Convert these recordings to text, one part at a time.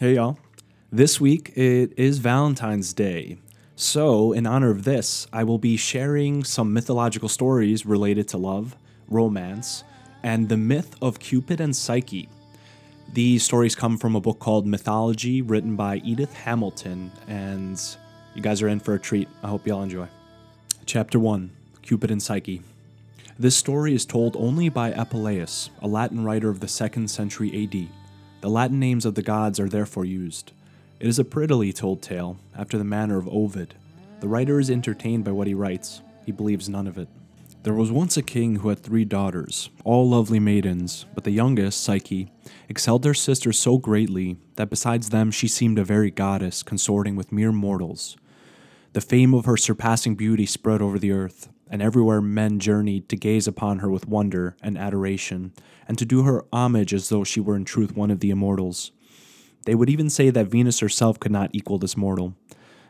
Hey, y'all. This week it is Valentine's Day. So, in honor of this, I will be sharing some mythological stories related to love, romance, and the myth of Cupid and Psyche. These stories come from a book called Mythology, written by Edith Hamilton, and you guys are in for a treat. I hope y'all enjoy. Chapter 1 Cupid and Psyche. This story is told only by Apuleius, a Latin writer of the 2nd century AD. The Latin names of the gods are therefore used. It is a prettily told tale, after the manner of Ovid. The writer is entertained by what he writes, he believes none of it. There was once a king who had three daughters, all lovely maidens, but the youngest, Psyche, excelled her sisters so greatly that besides them she seemed a very goddess consorting with mere mortals. The fame of her surpassing beauty spread over the earth, and everywhere men journeyed to gaze upon her with wonder and adoration, and to do her homage as though she were in truth one of the immortals. They would even say that Venus herself could not equal this mortal.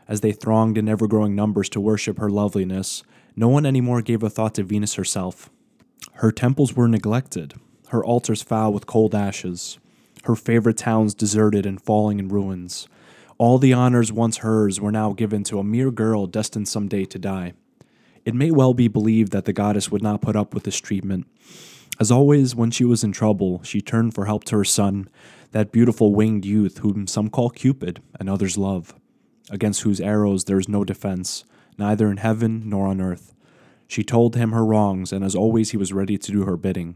As they thronged in ever growing numbers to worship her loveliness, no one any more gave a thought to Venus herself. Her temples were neglected, her altars foul with cold ashes, her favorite towns deserted and falling in ruins. All the honors once hers were now given to a mere girl destined some day to die. It may well be believed that the goddess would not put up with this treatment. As always, when she was in trouble, she turned for help to her son, that beautiful winged youth whom some call Cupid and others love, against whose arrows there is no defense, neither in heaven nor on earth. She told him her wrongs, and as always he was ready to do her bidding.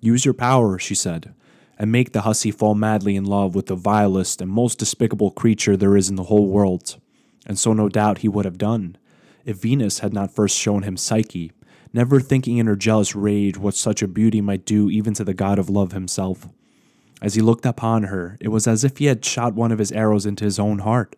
Use your power, she said, and make the hussy fall madly in love with the vilest and most despicable creature there is in the whole world. And so no doubt he would have done, if Venus had not first shown him Psyche, never thinking in her jealous rage what such a beauty might do even to the god of love himself. As he looked upon her, it was as if he had shot one of his arrows into his own heart.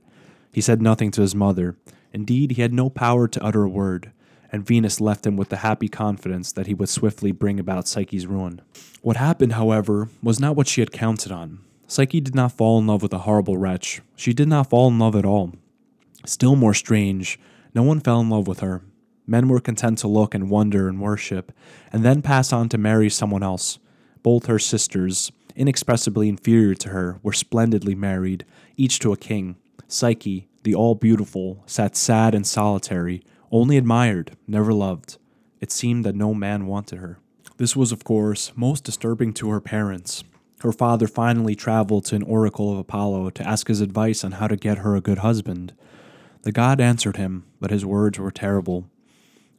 He said nothing to his mother. Indeed, he had no power to utter a word, and Venus left him with the happy confidence that he would swiftly bring about Psyche's ruin. What happened, however, was not what she had counted on. Psyche did not fall in love with a horrible wretch. She did not fall in love at all. Still more strange, no one fell in love with her. Men were content to look and wonder and worship, and then pass on to marry someone else. Both her sisters, inexpressibly inferior to her, were splendidly married, each to a king. Psyche, the all beautiful, sat sad and solitary, only admired, never loved. It seemed that no man wanted her. This was, of course, most disturbing to her parents. Her father finally traveled to an oracle of Apollo to ask his advice on how to get her a good husband. The god answered him, but his words were terrible.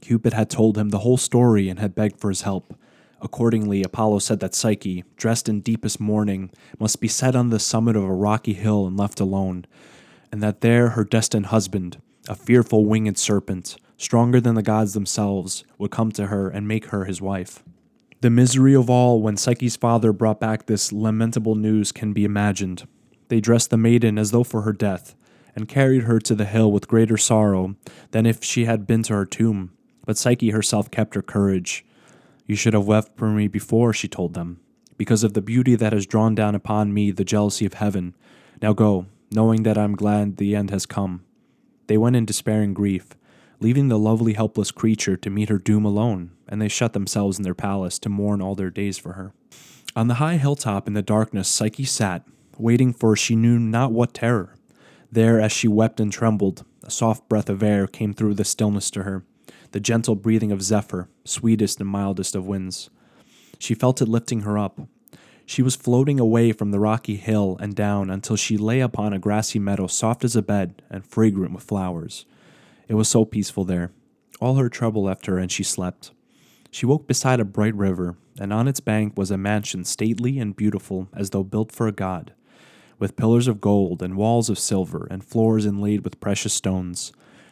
Cupid had told him the whole story and had begged for his help. Accordingly, Apollo said that Psyche, dressed in deepest mourning, must be set on the summit of a rocky hill and left alone, and that there her destined husband, a fearful winged serpent, stronger than the gods themselves, would come to her and make her his wife. The misery of all when Psyche's father brought back this lamentable news can be imagined. They dressed the maiden as though for her death, and carried her to the hill with greater sorrow than if she had been to her tomb. But Psyche herself kept her courage. You should have wept for me before, she told them, because of the beauty that has drawn down upon me the jealousy of heaven. Now go, knowing that I am glad the end has come. They went in despairing grief, leaving the lovely helpless creature to meet her doom alone, and they shut themselves in their palace to mourn all their days for her. On the high hilltop in the darkness, Psyche sat, waiting for she knew not what terror. There, as she wept and trembled, a soft breath of air came through the stillness to her, the gentle breathing of Zephyr, sweetest and mildest of winds. She felt it lifting her up. She was floating away from the rocky hill and down until she lay upon a grassy meadow soft as a bed and fragrant with flowers. It was so peaceful there. All her trouble left her and she slept. She woke beside a bright river, and on its bank was a mansion stately and beautiful as though built for a god with pillars of gold and walls of silver and floors inlaid with precious stones.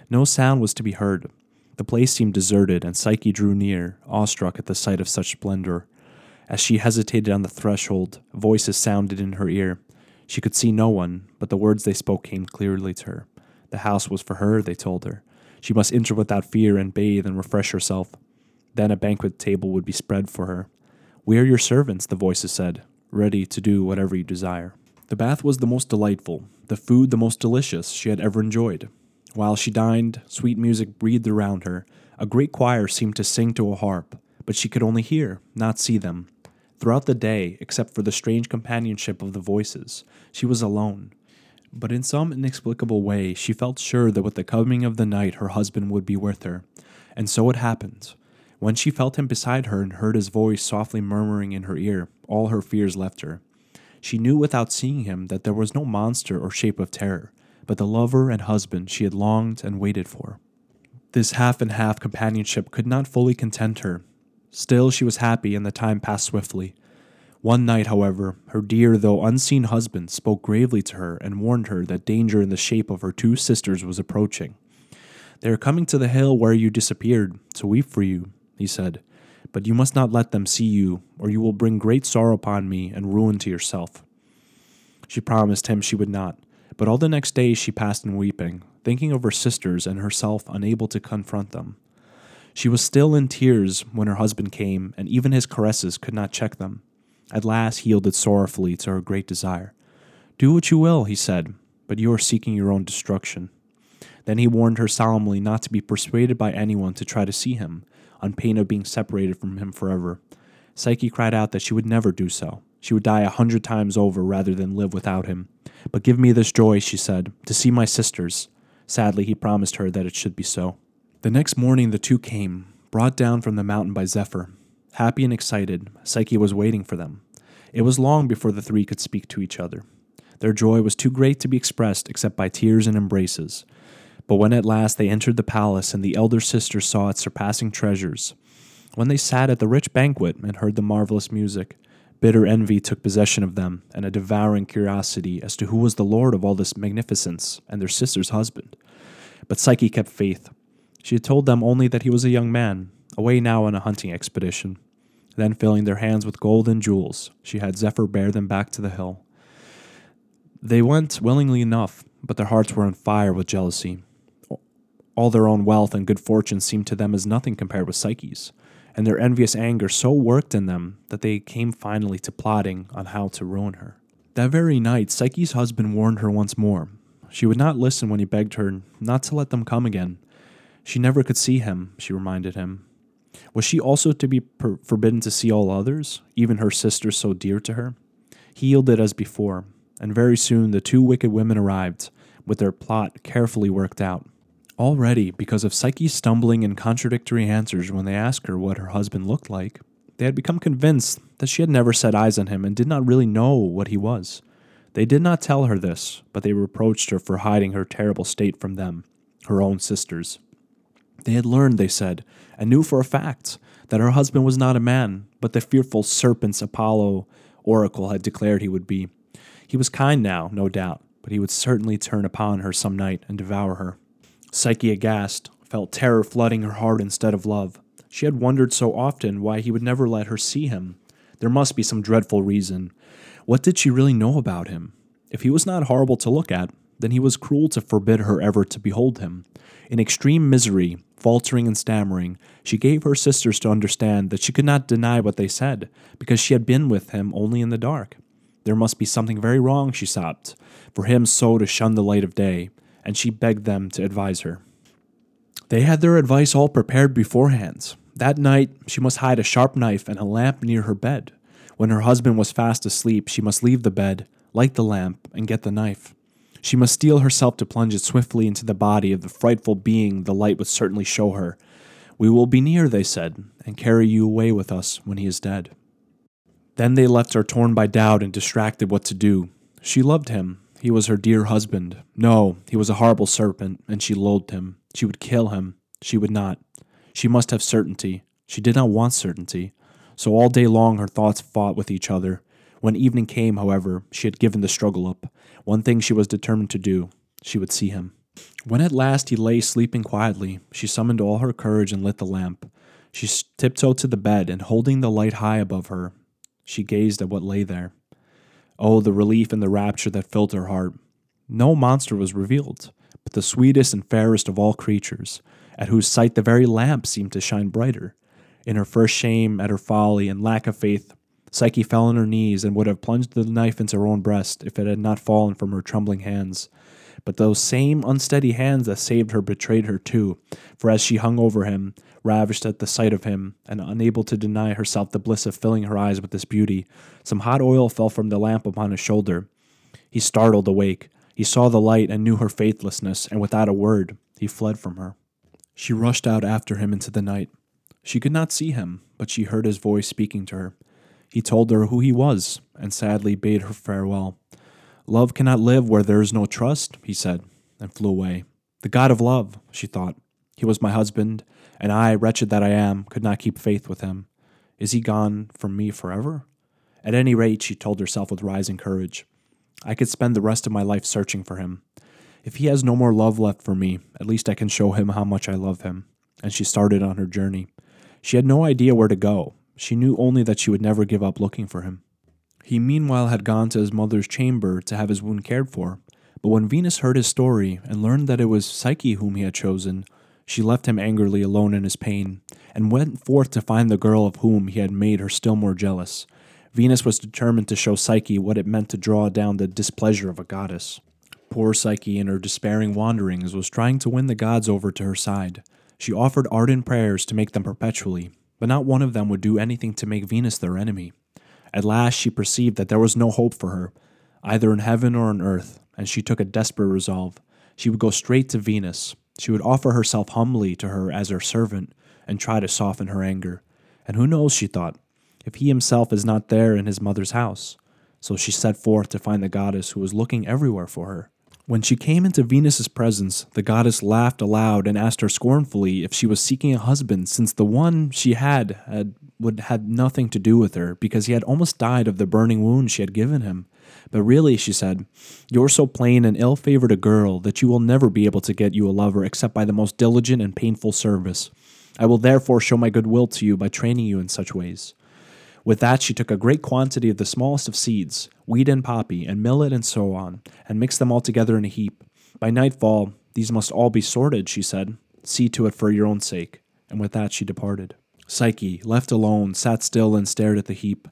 No sound was to be heard. The place seemed deserted, and Psyche drew near, awestruck at the sight of such splendor. As she hesitated on the threshold, voices sounded in her ear. She could see no one, but the words they spoke came clearly to her. The house was for her, they told her. She must enter without fear and bathe and refresh herself. Then a banquet table would be spread for her. We are your servants, the voices said, ready to do whatever you desire. The bath was the most delightful, the food the most delicious she had ever enjoyed. While she dined, sweet music breathed around her. A great choir seemed to sing to a harp, but she could only hear, not see them. Throughout the day, except for the strange companionship of the voices, she was alone. But in some inexplicable way, she felt sure that with the coming of the night, her husband would be with her. And so it happened. When she felt him beside her and heard his voice softly murmuring in her ear, all her fears left her. She knew without seeing him that there was no monster or shape of terror, but the lover and husband she had longed and waited for. This half and half companionship could not fully content her. Still, she was happy, and the time passed swiftly. One night, however, her dear though unseen husband spoke gravely to her and warned her that danger in the shape of her two sisters was approaching. They are coming to the hill where you disappeared to weep for you, he said, but you must not let them see you, or you will bring great sorrow upon me and ruin to yourself. She promised him she would not, but all the next day she passed in weeping, thinking of her sisters and herself unable to confront them. She was still in tears when her husband came, and even his caresses could not check them. At last he yielded sorrowfully to her great desire. Do what you will, he said, but you are seeking your own destruction. Then he warned her solemnly not to be persuaded by anyone to try to see him, on pain of being separated from him forever. Psyche cried out that she would never do so. She would die a hundred times over rather than live without him. But give me this joy, she said, to see my sisters. Sadly, he promised her that it should be so. The next morning, the two came, brought down from the mountain by Zephyr. Happy and excited, Psyche was waiting for them. It was long before the three could speak to each other. Their joy was too great to be expressed except by tears and embraces. But when at last they entered the palace and the elder sister saw its surpassing treasures, when they sat at the rich banquet and heard the marvelous music, bitter envy took possession of them, and a devouring curiosity as to who was the lord of all this magnificence and their sister's husband. But Psyche kept faith. She had told them only that he was a young man, away now on a hunting expedition. Then, filling their hands with gold and jewels, she had Zephyr bear them back to the hill. They went willingly enough, but their hearts were on fire with jealousy. All their own wealth and good fortune seemed to them as nothing compared with Psyche's, and their envious anger so worked in them that they came finally to plotting on how to ruin her. That very night, Psyche's husband warned her once more. She would not listen when he begged her not to let them come again. She never could see him, she reminded him. Was she also to be per- forbidden to see all others, even her sisters so dear to her? He yielded as before, and very soon the two wicked women arrived, with their plot carefully worked out. Already, because of Psyche's stumbling and contradictory answers when they asked her what her husband looked like, they had become convinced that she had never set eyes on him and did not really know what he was. They did not tell her this, but they reproached her for hiding her terrible state from them, her own sisters. They had learned, they said, and knew for a fact, that her husband was not a man, but the fearful serpents Apollo oracle had declared he would be. He was kind now, no doubt, but he would certainly turn upon her some night and devour her. Psyche, aghast, felt terror flooding her heart instead of love. She had wondered so often why he would never let her see him. There must be some dreadful reason. What did she really know about him? If he was not horrible to look at, then he was cruel to forbid her ever to behold him. In extreme misery, faltering and stammering, she gave her sisters to understand that she could not deny what they said, because she had been with him only in the dark. There must be something very wrong, she sobbed, for him so to shun the light of day and she begged them to advise her. They had their advice all prepared beforehand. That night, she must hide a sharp knife and a lamp near her bed. When her husband was fast asleep, she must leave the bed, light the lamp, and get the knife. She must steel herself to plunge it swiftly into the body of the frightful being the light would certainly show her. We will be near, they said, and carry you away with us when he is dead. Then they left her torn by doubt and distracted what to do. She loved him, he was her dear husband. No, he was a horrible serpent, and she loathed him. She would kill him. She would not. She must have certainty. She did not want certainty. So all day long her thoughts fought with each other. When evening came, however, she had given the struggle up. One thing she was determined to do she would see him. When at last he lay sleeping quietly, she summoned all her courage and lit the lamp. She tiptoed to the bed, and holding the light high above her, she gazed at what lay there. Oh, the relief and the rapture that filled her heart. No monster was revealed, but the sweetest and fairest of all creatures, at whose sight the very lamp seemed to shine brighter. In her first shame at her folly and lack of faith, Psyche fell on her knees and would have plunged the knife into her own breast if it had not fallen from her trembling hands. But those same unsteady hands that saved her betrayed her too, for as she hung over him, ravished at the sight of him, and unable to deny herself the bliss of filling her eyes with this beauty, some hot oil fell from the lamp upon his shoulder. He startled awake. He saw the light and knew her faithlessness, and without a word, he fled from her. She rushed out after him into the night. She could not see him, but she heard his voice speaking to her. He told her who he was, and sadly bade her farewell. Love cannot live where there is no trust, he said, and flew away. The God of love, she thought. He was my husband, and I, wretched that I am, could not keep faith with him. Is he gone from me forever? At any rate, she told herself with rising courage, I could spend the rest of my life searching for him. If he has no more love left for me, at least I can show him how much I love him. And she started on her journey. She had no idea where to go. She knew only that she would never give up looking for him. He meanwhile had gone to his mother's chamber to have his wound cared for. But when Venus heard his story and learned that it was Psyche whom he had chosen, she left him angrily alone in his pain, and went forth to find the girl of whom he had made her still more jealous. Venus was determined to show Psyche what it meant to draw down the displeasure of a goddess. Poor Psyche, in her despairing wanderings, was trying to win the gods over to her side. She offered ardent prayers to make them perpetually, but not one of them would do anything to make Venus their enemy. At last she perceived that there was no hope for her, either in heaven or on earth, and she took a desperate resolve. She would go straight to Venus. She would offer herself humbly to her as her servant and try to soften her anger. And who knows, she thought, if he himself is not there in his mother's house? So she set forth to find the goddess who was looking everywhere for her. When she came into Venus's presence, the goddess laughed aloud and asked her scornfully if she was seeking a husband, since the one she had had would had nothing to do with her, because he had almost died of the burning wound she had given him. But really, she said, you're so plain and ill favored a girl that you will never be able to get you a lover except by the most diligent and painful service. I will therefore show my goodwill to you by training you in such ways. With that, she took a great quantity of the smallest of seeds, wheat and poppy, and millet and so on, and mixed them all together in a heap. By nightfall, these must all be sorted, she said. See to it for your own sake. And with that, she departed. Psyche, left alone, sat still and stared at the heap.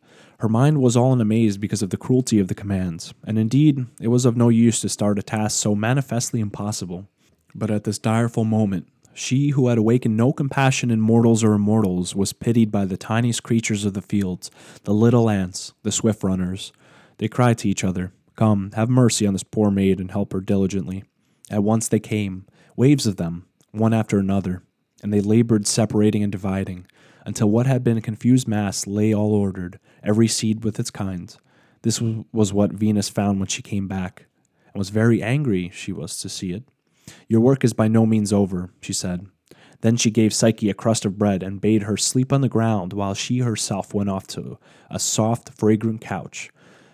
Her mind was all in amaze because of the cruelty of the commands, and indeed, it was of no use to start a task so manifestly impossible. But at this direful moment, she who had awakened no compassion in mortals or immortals was pitied by the tiniest creatures of the fields, the little ants, the swift runners. They cried to each other, Come, have mercy on this poor maid and help her diligently. At once they came, waves of them, one after another, and they labored separating and dividing, until what had been a confused mass lay all ordered, every seed with its kind. This was what Venus found when she came back, and was very angry she was to see it. Your work is by no means over, she said. Then she gave Psyche a crust of bread and bade her sleep on the ground while she herself went off to a soft, fragrant couch.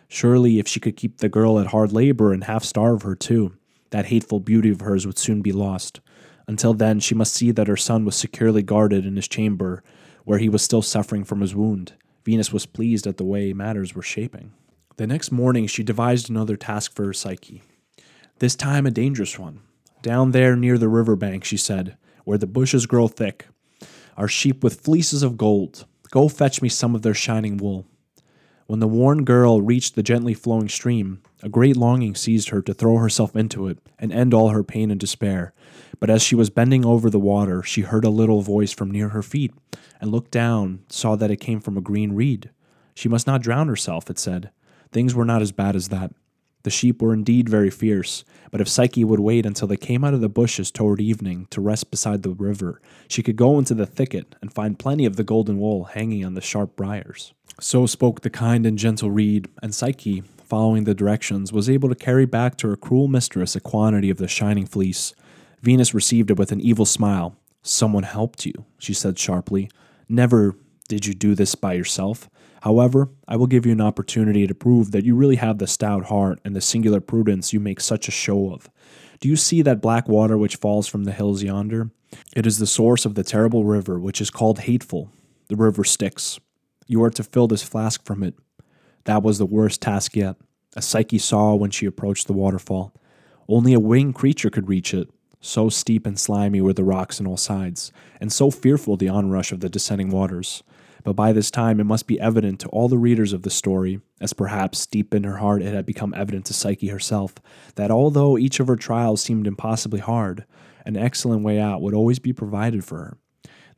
Surely, if she could keep the girl at hard labor and half starve her too, that hateful beauty of hers would soon be lost. Until then, she must see that her son was securely guarded in his chamber, where he was still suffering from his wound. Venus was pleased at the way matters were shaping. The next morning, she devised another task for her Psyche, this time a dangerous one. Down there near the river bank, she said, where the bushes grow thick, are sheep with fleeces of gold. Go fetch me some of their shining wool. When the worn girl reached the gently flowing stream, a great longing seized her to throw herself into it and end all her pain and despair. But as she was bending over the water, she heard a little voice from near her feet, and looked down, saw that it came from a green reed. She must not drown herself, it said. Things were not as bad as that. The sheep were indeed very fierce, but if Psyche would wait until they came out of the bushes toward evening to rest beside the river, she could go into the thicket and find plenty of the golden wool hanging on the sharp briars. So spoke the kind and gentle reed, and Psyche, following the directions, was able to carry back to her cruel mistress a quantity of the shining fleece. Venus received it with an evil smile. Someone helped you, she said sharply. Never did you do this by yourself. However, I will give you an opportunity to prove that you really have the stout heart and the singular prudence you make such a show of. Do you see that black water which falls from the hills yonder? It is the source of the terrible river which is called Hateful, the river Styx. You are to fill this flask from it. That was the worst task yet, as Psyche saw when she approached the waterfall. Only a winged creature could reach it, so steep and slimy were the rocks on all sides, and so fearful the onrush of the descending waters. But by this time, it must be evident to all the readers of the story, as perhaps deep in her heart it had become evident to Psyche herself, that although each of her trials seemed impossibly hard, an excellent way out would always be provided for her.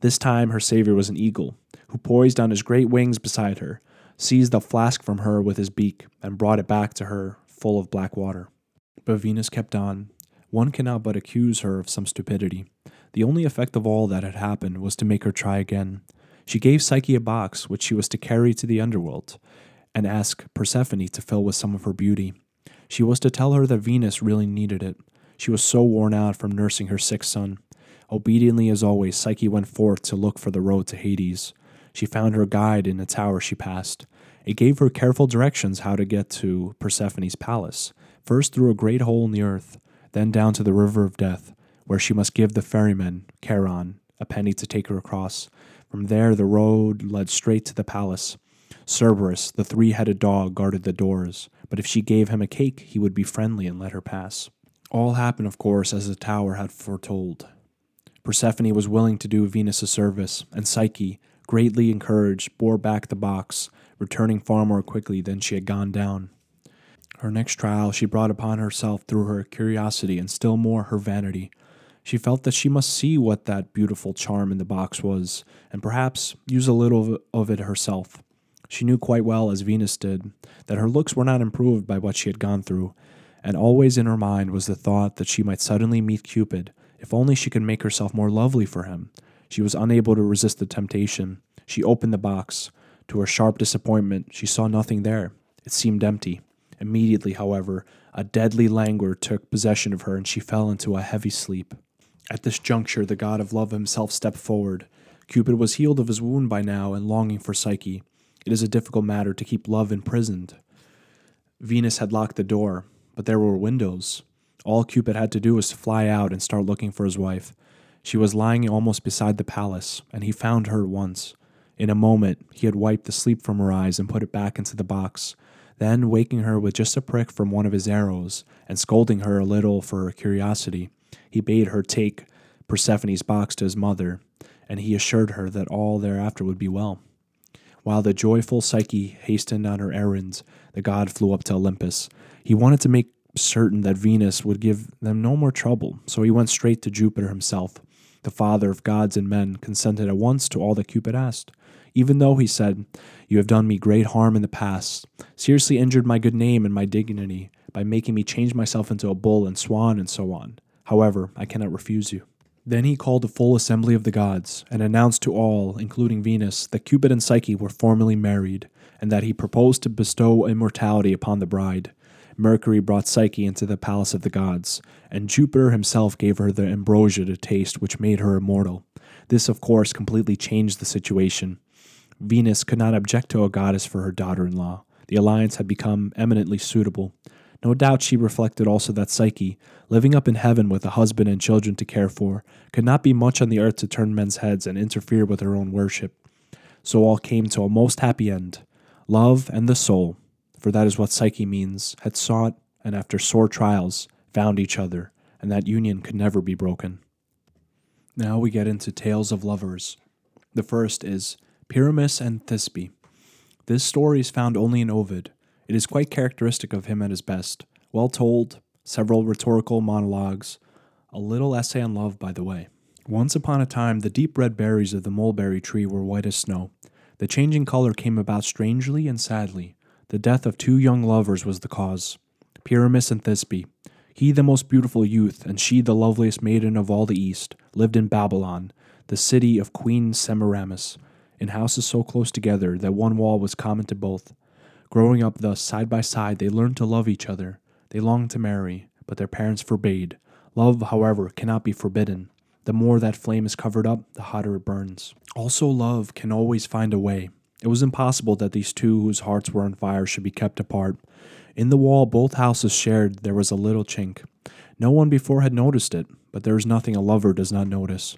This time, her savior was an eagle, who poised on his great wings beside her, seized a flask from her with his beak, and brought it back to her full of black water. But Venus kept on. One cannot but accuse her of some stupidity. The only effect of all that had happened was to make her try again. She gave Psyche a box which she was to carry to the underworld and ask Persephone to fill with some of her beauty. She was to tell her that Venus really needed it. She was so worn out from nursing her sick son. Obediently as always, Psyche went forth to look for the road to Hades. She found her guide in a tower she passed. It gave her careful directions how to get to Persephone's palace, first through a great hole in the earth, then down to the river of death, where she must give the ferryman, Charon, a penny to take her across. From there, the road led straight to the palace. Cerberus, the three headed dog, guarded the doors, but if she gave him a cake, he would be friendly and let her pass. All happened, of course, as the tower had foretold. Persephone was willing to do Venus a service, and Psyche, greatly encouraged, bore back the box, returning far more quickly than she had gone down. Her next trial she brought upon herself through her curiosity and still more her vanity. She felt that she must see what that beautiful charm in the box was, and perhaps use a little of it herself. She knew quite well, as Venus did, that her looks were not improved by what she had gone through, and always in her mind was the thought that she might suddenly meet Cupid, if only she could make herself more lovely for him. She was unable to resist the temptation. She opened the box. To her sharp disappointment, she saw nothing there. It seemed empty. Immediately, however, a deadly languor took possession of her and she fell into a heavy sleep. At this juncture, the god of love himself stepped forward. Cupid was healed of his wound by now and longing for Psyche. It is a difficult matter to keep love imprisoned. Venus had locked the door, but there were windows. All Cupid had to do was to fly out and start looking for his wife. She was lying almost beside the palace, and he found her at once. In a moment, he had wiped the sleep from her eyes and put it back into the box. Then, waking her with just a prick from one of his arrows, and scolding her a little for her curiosity, he bade her take Persephone's box to his mother, and he assured her that all thereafter would be well. While the joyful Psyche hastened on her errands, the god flew up to Olympus. He wanted to make certain that Venus would give them no more trouble, so he went straight to Jupiter himself. The father of gods and men consented at once to all that Cupid asked. Even though, he said, You have done me great harm in the past, seriously injured my good name and my dignity by making me change myself into a bull and swan and so on. However, I cannot refuse you. Then he called a full assembly of the gods, and announced to all, including Venus, that Cupid and Psyche were formally married, and that he proposed to bestow immortality upon the bride. Mercury brought Psyche into the palace of the gods, and Jupiter himself gave her the ambrosia to taste, which made her immortal. This, of course, completely changed the situation. Venus could not object to a goddess for her daughter in law. The alliance had become eminently suitable. No doubt she reflected also that Psyche, living up in heaven with a husband and children to care for, could not be much on the earth to turn men's heads and interfere with her own worship. So all came to a most happy end. Love and the soul, for that is what Psyche means, had sought, and after sore trials, found each other, and that union could never be broken. Now we get into tales of lovers. The first is Pyramus and Thisbe. This story is found only in Ovid, it is quite characteristic of him at his best. Well told, several rhetorical monologues, a little essay on love, by the way. Once upon a time, the deep red berries of the mulberry tree were white as snow. The changing color came about strangely and sadly. The death of two young lovers was the cause Pyramus and Thisbe. He, the most beautiful youth, and she, the loveliest maiden of all the East, lived in Babylon, the city of Queen Semiramis, in houses so close together that one wall was common to both. Growing up thus side by side, they learned to love each other. They longed to marry, but their parents forbade. Love, however, cannot be forbidden. The more that flame is covered up, the hotter it burns. Also, love can always find a way. It was impossible that these two whose hearts were on fire should be kept apart. In the wall both houses shared there was a little chink. No one before had noticed it, but there is nothing a lover does not notice.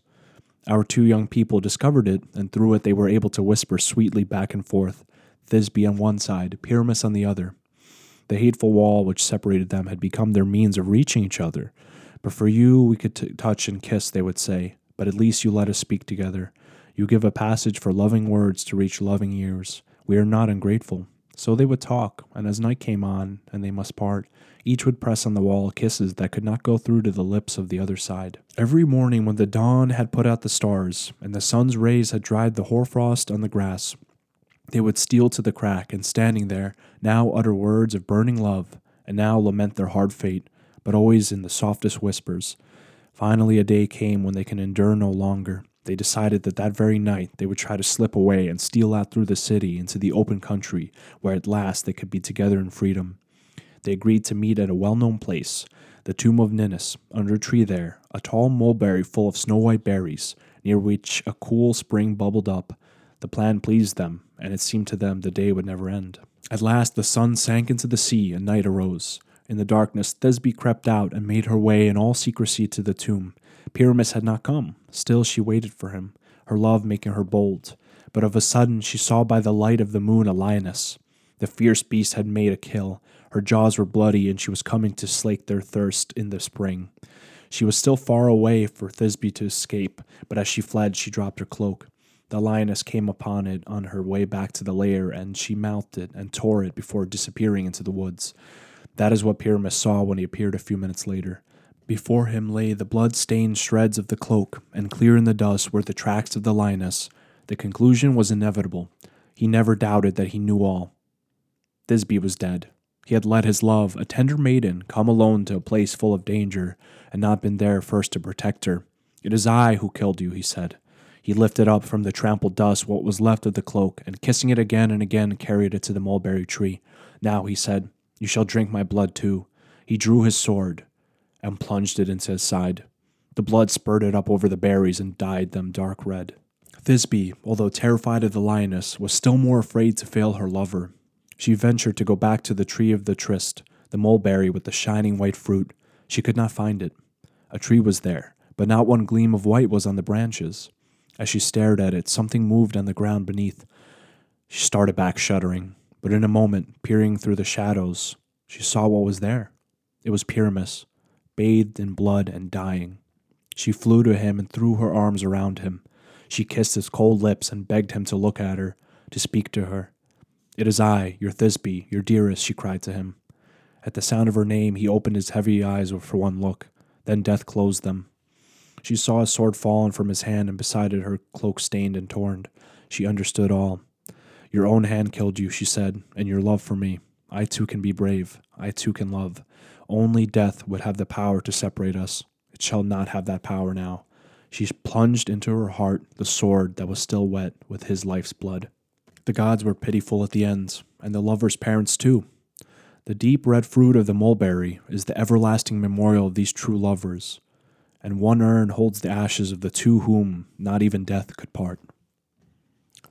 Our two young people discovered it, and through it they were able to whisper sweetly back and forth. Thisbe on one side, Pyramus on the other. The hateful wall which separated them had become their means of reaching each other. But for you we could t- touch and kiss, they would say, but at least you let us speak together. You give a passage for loving words to reach loving ears. We are not ungrateful. So they would talk, and as night came on, and they must part, each would press on the wall kisses that could not go through to the lips of the other side. Every morning, when the dawn had put out the stars, and the sun's rays had dried the hoarfrost on the grass, they would steal to the crack, and standing there, now utter words of burning love, and now lament their hard fate, but always in the softest whispers. Finally, a day came when they can endure no longer. They decided that that very night they would try to slip away and steal out through the city into the open country, where at last they could be together in freedom. They agreed to meet at a well known place, the tomb of Ninus, under a tree there, a tall mulberry full of snow white berries, near which a cool spring bubbled up. The plan pleased them, and it seemed to them the day would never end. At last the sun sank into the sea and night arose. In the darkness, Thisbe crept out and made her way in all secrecy to the tomb. Pyramus had not come. Still she waited for him, her love making her bold. But of a sudden she saw by the light of the moon a lioness. The fierce beast had made a kill. Her jaws were bloody, and she was coming to slake their thirst in the spring. She was still far away for Thisbe to escape, but as she fled, she dropped her cloak. The lioness came upon it on her way back to the lair, and she mouthed it and tore it before disappearing into the woods. That is what Pyramus saw when he appeared a few minutes later. Before him lay the blood stained shreds of the cloak, and clear in the dust were the tracks of the lioness. The conclusion was inevitable. He never doubted that he knew all. Thisbe was dead. He had let his love, a tender maiden, come alone to a place full of danger, and not been there first to protect her. It is I who killed you, he said. He lifted up from the trampled dust what was left of the cloak, and kissing it again and again, carried it to the mulberry tree. Now, he said, you shall drink my blood too. He drew his sword and plunged it into his side. The blood spurted up over the berries and dyed them dark red. Thisbe, although terrified of the lioness, was still more afraid to fail her lover. She ventured to go back to the tree of the tryst, the mulberry with the shining white fruit. She could not find it. A tree was there, but not one gleam of white was on the branches. As she stared at it, something moved on the ground beneath. She started back, shuddering. But in a moment, peering through the shadows, she saw what was there. It was Pyramus, bathed in blood and dying. She flew to him and threw her arms around him. She kissed his cold lips and begged him to look at her, to speak to her. It is I, your Thisbe, your dearest, she cried to him. At the sound of her name, he opened his heavy eyes for one look. Then death closed them. She saw his sword fallen from his hand, and beside it her cloak stained and torn. She understood all. Your own hand killed you, she said, and your love for me. I too can be brave. I too can love. Only death would have the power to separate us. It shall not have that power now. She plunged into her heart the sword that was still wet with his life's blood. The gods were pitiful at the ends, and the lover's parents too. The deep red fruit of the mulberry is the everlasting memorial of these true lovers, and one urn holds the ashes of the two whom not even death could part.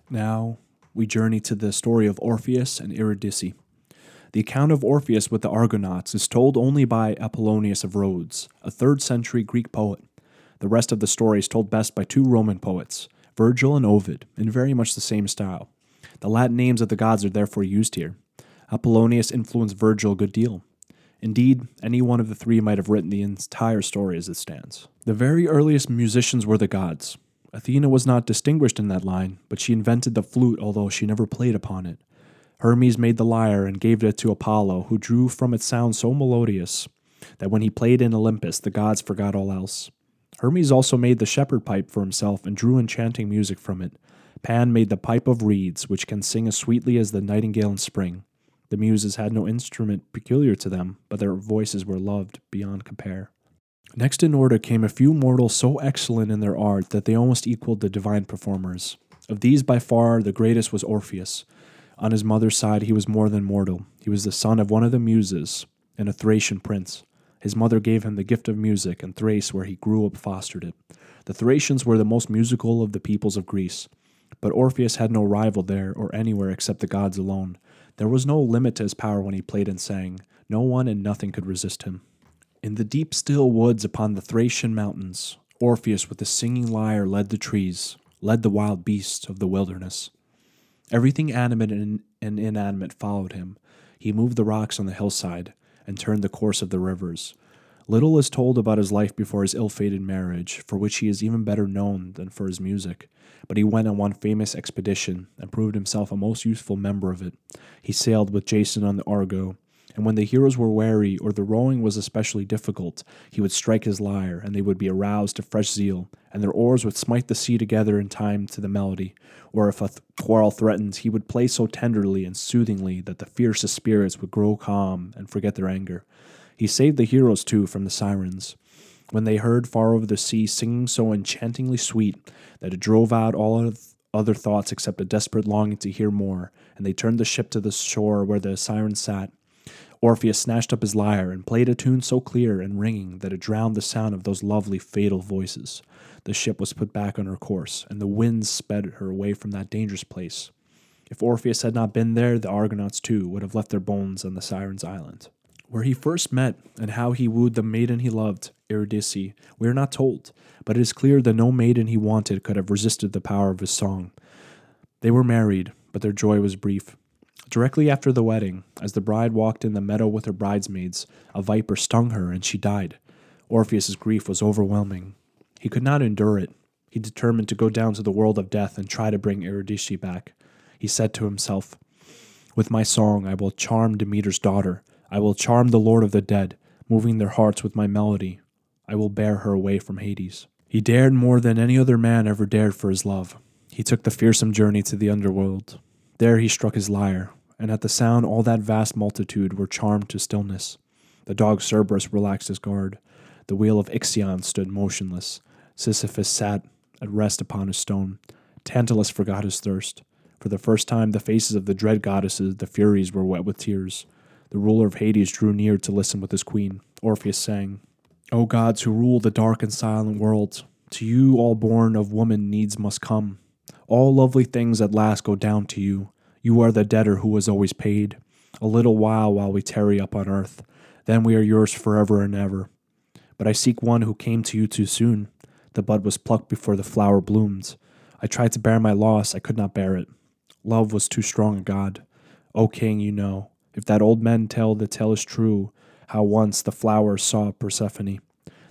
Now, we journey to the story of Orpheus and Eurydice. The account of Orpheus with the Argonauts is told only by Apollonius of Rhodes, a 3rd century Greek poet. The rest of the story is told best by two Roman poets, Virgil and Ovid, in very much the same style. The Latin names of the gods are therefore used here. Apollonius influenced Virgil a good deal. Indeed, any one of the three might have written the entire story as it stands. The very earliest musicians were the gods, Athena was not distinguished in that line, but she invented the flute, although she never played upon it. Hermes made the lyre and gave it to Apollo, who drew from its sound so melodious that when he played in Olympus, the gods forgot all else. Hermes also made the shepherd pipe for himself and drew enchanting music from it. Pan made the pipe of reeds, which can sing as sweetly as the nightingale in spring. The Muses had no instrument peculiar to them, but their voices were loved beyond compare. Next in order came a few mortals so excellent in their art that they almost equaled the divine performers. Of these, by far, the greatest was Orpheus. On his mother's side, he was more than mortal. He was the son of one of the Muses and a Thracian prince. His mother gave him the gift of music, and Thrace, where he grew up, fostered it. The Thracians were the most musical of the peoples of Greece. But Orpheus had no rival there or anywhere except the gods alone. There was no limit to his power when he played and sang. No one and nothing could resist him. In the deep, still woods upon the Thracian mountains, Orpheus with the singing lyre led the trees, led the wild beasts of the wilderness. Everything animate and, inanimate followed him. He moved the rocks on the hillside and turned the course of the rivers. Little is told about his life before his ill fated marriage, for which he is even better known than for his music. But he went on one famous expedition and proved himself a most useful member of it. He sailed with Jason on the Argo, and when the heroes were weary or the rowing was especially difficult, he would strike his lyre, and they would be aroused to fresh zeal, and their oars would smite the sea together in time to the melody. Or if a th- quarrel threatened, he would play so tenderly and soothingly that the fiercest spirits would grow calm and forget their anger. He saved the heroes too from the sirens. When they heard far over the sea singing so enchantingly sweet that it drove out all other thoughts except a desperate longing to hear more, and they turned the ship to the shore where the sirens sat, Orpheus snatched up his lyre and played a tune so clear and ringing that it drowned the sound of those lovely fatal voices. The ship was put back on her course, and the winds sped her away from that dangerous place. If Orpheus had not been there, the Argonauts too would have left their bones on the Sirens' Island. Where he first met and how he wooed the maiden he loved, Eurydice, we are not told, but it is clear that no maiden he wanted could have resisted the power of his song. They were married, but their joy was brief. Directly after the wedding, as the bride walked in the meadow with her bridesmaids, a viper stung her and she died. Orpheus's grief was overwhelming. He could not endure it. He determined to go down to the world of death and try to bring Eurydice back. He said to himself, With my song I will charm Demeter's daughter. I will charm the Lord of the dead, moving their hearts with my melody. I will bear her away from Hades. He dared more than any other man ever dared for his love. He took the fearsome journey to the underworld. There he struck his lyre, and at the sound all that vast multitude were charmed to stillness. The dog Cerberus relaxed his guard. The wheel of Ixion stood motionless. Sisyphus sat at rest upon a stone. Tantalus forgot his thirst. For the first time, the faces of the dread goddesses, the Furies, were wet with tears. The ruler of Hades drew near to listen with his queen. Orpheus sang, O gods who rule the dark and silent world, to you all born of woman needs must come. All lovely things at last go down to you. You are the debtor who was always paid. A little while while we tarry up on earth, then we are yours forever and ever. But I seek one who came to you too soon. The bud was plucked before the flower bloomed. I tried to bear my loss, I could not bear it. Love was too strong a god. O king, you know, if that old men tell the tale is true, how once the flowers saw Persephone.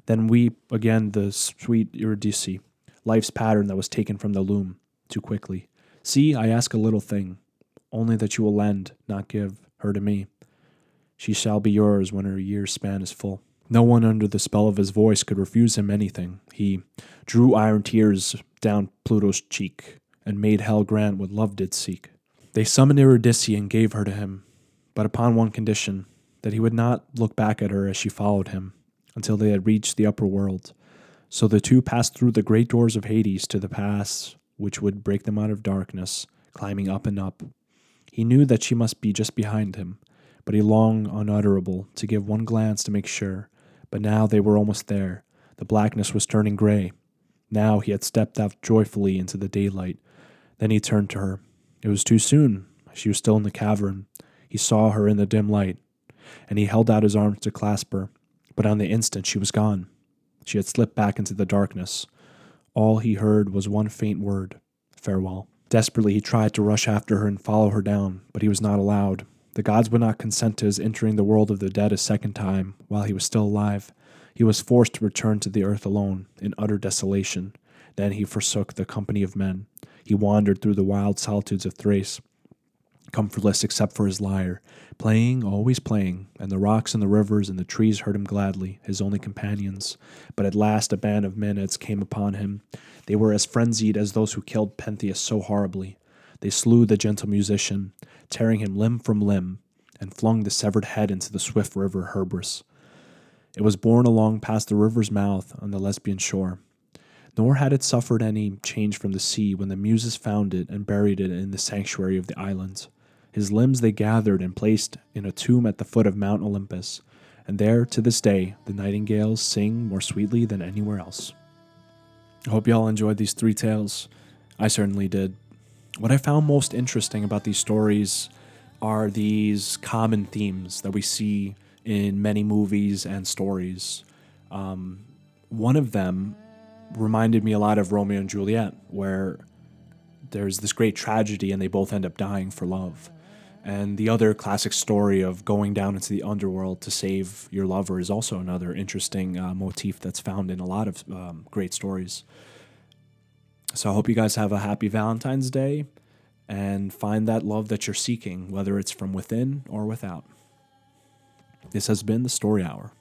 Then weep again the sweet Eurydice, life's pattern that was taken from the loom too quickly. See, I ask a little thing only that you will lend, not give, her to me. She shall be yours when her year's span is full. No one under the spell of his voice could refuse him anything. He drew iron tears down Pluto's cheek, and made hell grant what love did seek. They summoned Eurydice and gave her to him, but upon one condition that he would not look back at her as she followed him until they had reached the upper world. So the two passed through the great doors of Hades to the pass which would break them out of darkness, climbing up and up he knew that she must be just behind him, but he longed unutterable to give one glance to make sure. But now they were almost there. The blackness was turning gray. Now he had stepped out joyfully into the daylight. Then he turned to her. It was too soon. She was still in the cavern. He saw her in the dim light, and he held out his arms to clasp her. But on the instant she was gone. She had slipped back into the darkness. All he heard was one faint word farewell. Desperately, he tried to rush after her and follow her down, but he was not allowed. The gods would not consent to his entering the world of the dead a second time while he was still alive. He was forced to return to the earth alone, in utter desolation. Then he forsook the company of men. He wandered through the wild solitudes of Thrace, comfortless except for his lyre, playing, always playing, and the rocks and the rivers and the trees heard him gladly, his only companions. But at last a band of Maenads came upon him. They were as frenzied as those who killed Pentheus so horribly. They slew the gentle musician, tearing him limb from limb, and flung the severed head into the swift river Hebrus. It was borne along past the river's mouth on the Lesbian shore. Nor had it suffered any change from the sea when the Muses found it and buried it in the sanctuary of the islands. His limbs they gathered and placed in a tomb at the foot of Mount Olympus, and there, to this day, the nightingales sing more sweetly than anywhere else. I hope y'all enjoyed these three tales. I certainly did. What I found most interesting about these stories are these common themes that we see in many movies and stories. Um, one of them reminded me a lot of Romeo and Juliet, where there's this great tragedy and they both end up dying for love. And the other classic story of going down into the underworld to save your lover is also another interesting uh, motif that's found in a lot of um, great stories. So I hope you guys have a happy Valentine's Day and find that love that you're seeking, whether it's from within or without. This has been the Story Hour.